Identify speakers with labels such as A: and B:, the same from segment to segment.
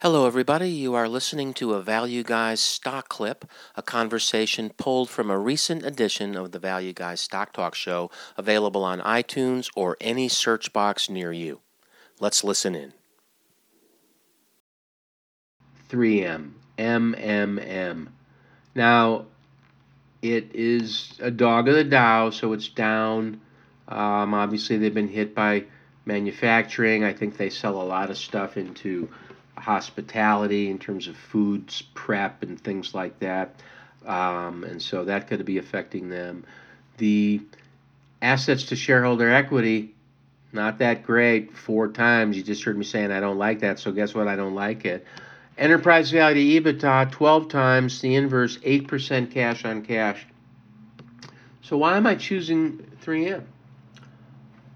A: Hello, everybody. You are listening to a Value Guys stock clip, a conversation pulled from a recent edition of the Value Guys Stock Talk Show, available on iTunes or any search box near you. Let's listen in.
B: 3M, MMM. Now, it is a dog of the Dow, so it's down. Um, obviously, they've been hit by manufacturing. I think they sell a lot of stuff into hospitality in terms of foods prep and things like that. Um, and so that could be affecting them. The assets to shareholder equity, not that great. Four times. You just heard me saying I don't like that. So guess what? I don't like it. Enterprise value to EBITDA, 12 times. The inverse, 8% cash on cash. So why am I choosing 3M?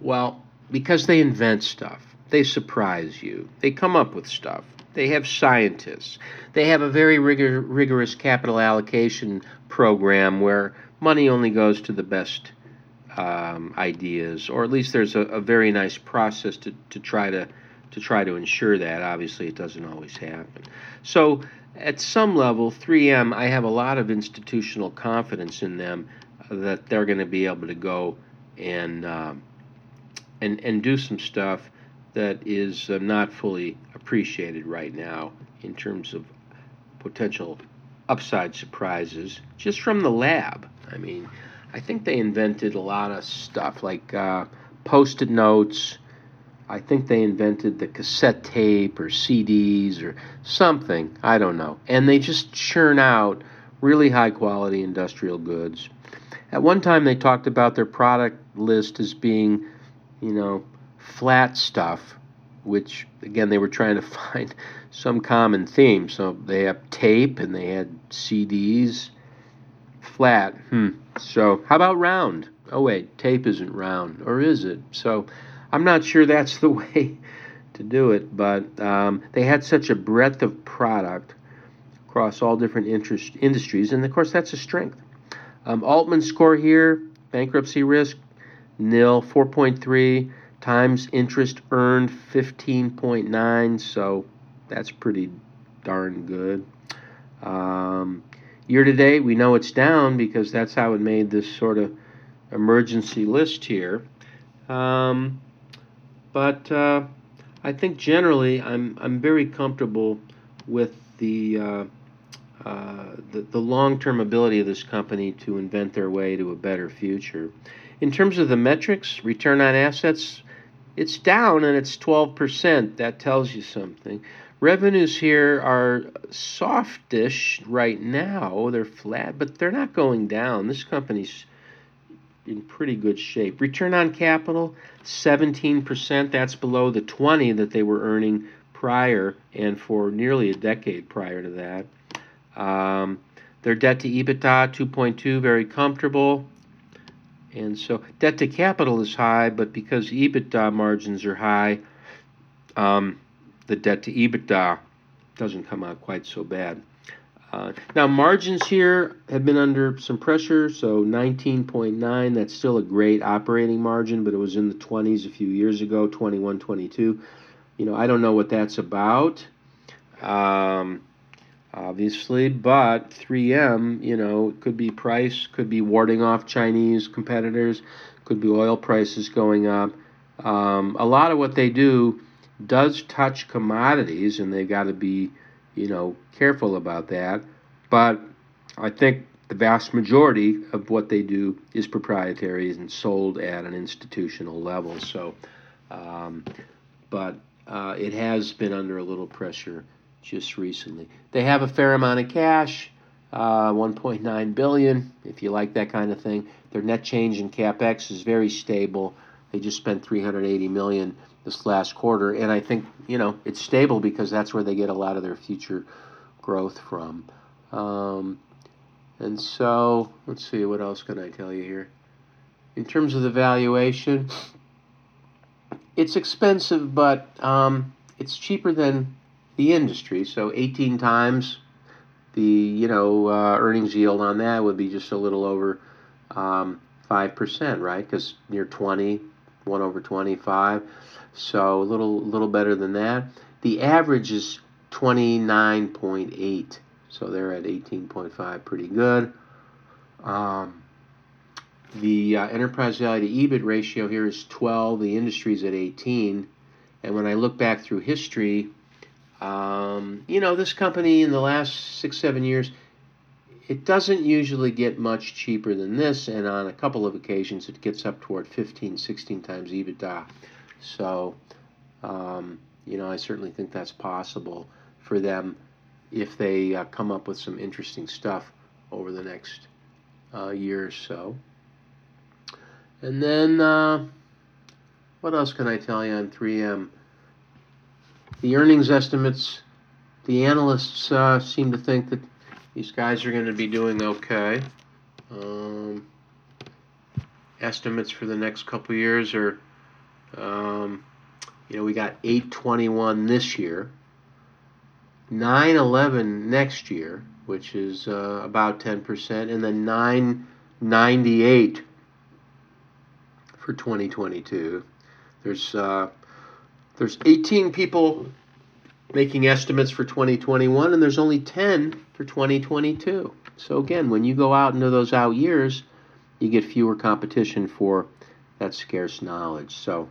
B: Well, because they invent stuff. They surprise you. They come up with stuff. They have scientists. They have a very rigor, rigorous capital allocation program where money only goes to the best um, ideas, or at least there's a, a, very nice process to, to try to to try to ensure that. Obviously, it doesn't always happen. So, at some level, 3M, I have a lot of institutional confidence in them that they're going to be able to go and um, and and do some stuff that is uh, not fully appreciated right now in terms of potential upside surprises just from the lab. I mean, I think they invented a lot of stuff like uh, post it notes. I think they invented the cassette tape or CDs or something. I don't know. And they just churn out really high quality industrial goods. At one time, they talked about their product list as being, you know, flat stuff, which again they were trying to find some common theme. So they have tape and they had CDs. Flat. Hmm. So how about round? Oh wait, tape isn't round, or is it? So I'm not sure that's the way to do it. But um, they had such a breadth of product across all different interest industries, and of course that's a strength. Um, Altman score here, bankruptcy risk, nil, 4.3 times interest earned 15.9 so that's pretty darn good um, year to date we know it's down because that's how it made this sort of emergency list here um, but uh, I think generally I'm, I'm very comfortable with the uh, uh, the, the long term ability of this company to invent their way to a better future. In terms of the metrics, return on assets, it's down and it's 12%. That tells you something. Revenues here are softish right now. They're flat, but they're not going down. This company's in pretty good shape. Return on capital, 17%. That's below the 20 that they were earning prior and for nearly a decade prior to that. Um, their debt to EBITDA, 2.2, very comfortable. And so debt to capital is high, but because EBITDA margins are high, um, the debt to EBITDA doesn't come out quite so bad. Uh, now margins here have been under some pressure, so 19.9. That's still a great operating margin, but it was in the 20s a few years ago, 21, 22. You know, I don't know what that's about. Um, obviously, but 3M, you know, could be price, could be warding off Chinese competitors, could be oil prices going up. Um, a lot of what they do does touch commodities, and they've got to be, you know, careful about that. But I think the vast majority of what they do is proprietary and sold at an institutional level. So, um, but uh, it has been under a little pressure just recently. They have a fair amount of cash, uh, 1.9 billion. If you like that kind of thing, their net change in capex is very stable. They just spent 380 million this last quarter, and I think you know it's stable because that's where they get a lot of their future growth from. Um, and so, let's see, what else can I tell you here? In terms of the valuation, it's expensive, but um, it's cheaper than the industry. So 18 times the you know uh, earnings yield on that would be just a little over um, five percent, right? Because near 20, one over 25, so a little little better than that. The average is 29.8. So they're at 18.5, pretty good. Um, the uh, enterprise value to EBIT ratio here is 12. The industry's at 18. And when I look back through history, um, you know, this company in the last six, seven years, it doesn't usually get much cheaper than this. And on a couple of occasions, it gets up toward 15, 16 times EBITDA. So, um, you know, I certainly think that's possible for them if they uh, come up with some interesting stuff over the next uh, year or so. And then, uh, what else can I tell you on 3M? The earnings estimates, the analysts uh, seem to think that these guys are going to be doing okay. Um, estimates for the next couple years are, um, you know, we got 821 this year, 911 next year, which is uh, about 10%, and then 998 for 2022. There's uh, there's 18 people making estimates for 2021, and there's only 10 for 2022. So again, when you go out into those out years, you get fewer competition for that scarce knowledge. So,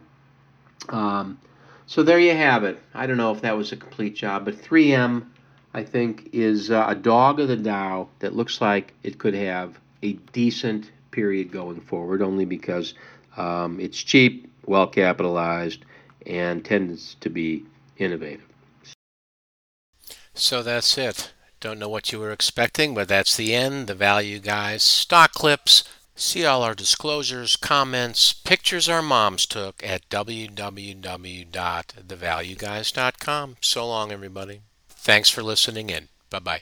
B: um, so there you have it. I don't know if that was a complete job, but 3M, I think, is uh, a dog of the Dow that looks like it could have a decent period going forward, only because um, it's cheap, well capitalized, and tends to be innovative.
A: So that's it. Don't know what you were expecting, but that's the end. The Value Guys stock clips. See all our disclosures, comments, pictures our moms took at www.thevalueguys.com. So long, everybody. Thanks for listening in. Bye bye.